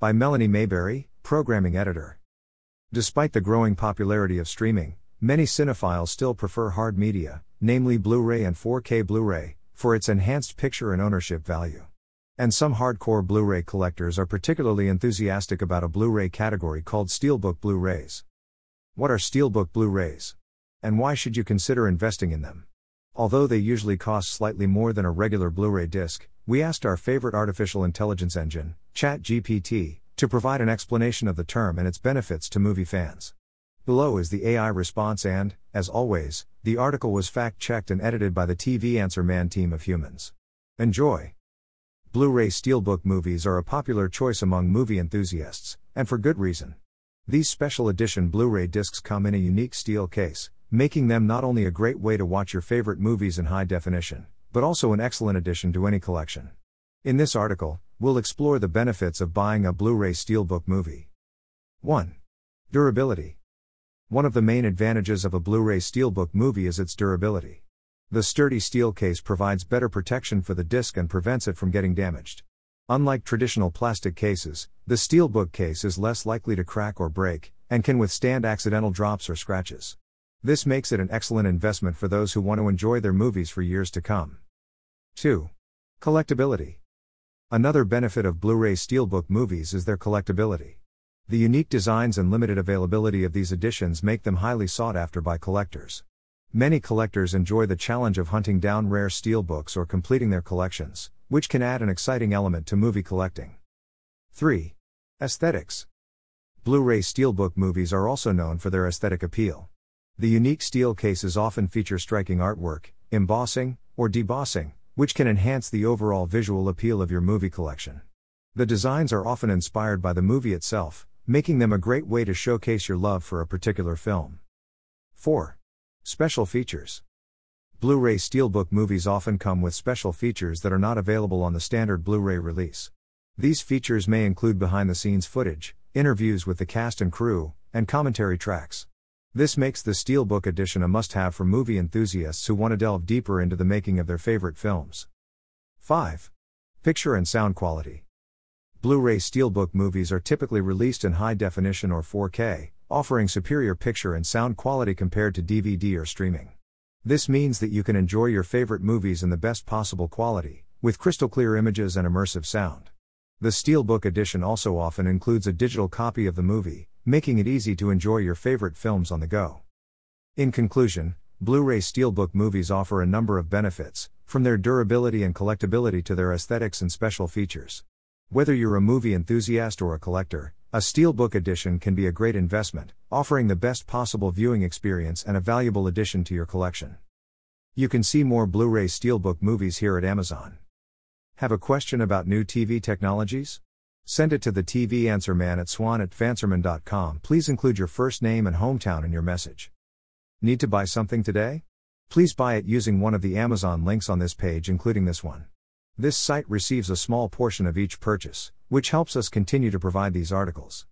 By Melanie Mayberry, Programming Editor. Despite the growing popularity of streaming, many cinephiles still prefer hard media, namely Blu ray and 4K Blu ray, for its enhanced picture and ownership value. And some hardcore Blu ray collectors are particularly enthusiastic about a Blu ray category called Steelbook Blu rays. What are Steelbook Blu rays? And why should you consider investing in them? Although they usually cost slightly more than a regular Blu ray disc, we asked our favorite artificial intelligence engine, ChatGPT, to provide an explanation of the term and its benefits to movie fans. Below is the AI response, and, as always, the article was fact checked and edited by the TV Answer Man team of humans. Enjoy! Blu ray Steelbook movies are a popular choice among movie enthusiasts, and for good reason. These special edition Blu ray discs come in a unique steel case, making them not only a great way to watch your favorite movies in high definition, but also an excellent addition to any collection. In this article, we'll explore the benefits of buying a Blu ray Steelbook movie. 1. Durability. One of the main advantages of a Blu ray Steelbook movie is its durability. The sturdy steel case provides better protection for the disc and prevents it from getting damaged. Unlike traditional plastic cases, the Steelbook case is less likely to crack or break, and can withstand accidental drops or scratches. This makes it an excellent investment for those who want to enjoy their movies for years to come. 2. Collectability. Another benefit of Blu ray Steelbook movies is their collectability. The unique designs and limited availability of these editions make them highly sought after by collectors. Many collectors enjoy the challenge of hunting down rare steelbooks or completing their collections, which can add an exciting element to movie collecting. 3. Aesthetics. Blu ray steelbook movies are also known for their aesthetic appeal. The unique steel cases often feature striking artwork, embossing, or debossing, which can enhance the overall visual appeal of your movie collection. The designs are often inspired by the movie itself, making them a great way to showcase your love for a particular film. 4. Special features. Blu ray Steelbook movies often come with special features that are not available on the standard Blu ray release. These features may include behind the scenes footage, interviews with the cast and crew, and commentary tracks. This makes the Steelbook edition a must have for movie enthusiasts who want to delve deeper into the making of their favorite films. 5. Picture and sound quality. Blu ray Steelbook movies are typically released in high definition or 4K, offering superior picture and sound quality compared to DVD or streaming. This means that you can enjoy your favorite movies in the best possible quality, with crystal clear images and immersive sound. The Steelbook edition also often includes a digital copy of the movie, making it easy to enjoy your favorite films on the go. In conclusion, Blu ray Steelbook movies offer a number of benefits, from their durability and collectability to their aesthetics and special features. Whether you're a movie enthusiast or a collector, a Steelbook edition can be a great investment, offering the best possible viewing experience and a valuable addition to your collection. You can see more Blu ray Steelbook movies here at Amazon. Have a question about new TV technologies? Send it to the TV Answer Man at swann at tvanswerman.com. Please include your first name and hometown in your message. Need to buy something today? Please buy it using one of the Amazon links on this page, including this one. This site receives a small portion of each purchase, which helps us continue to provide these articles.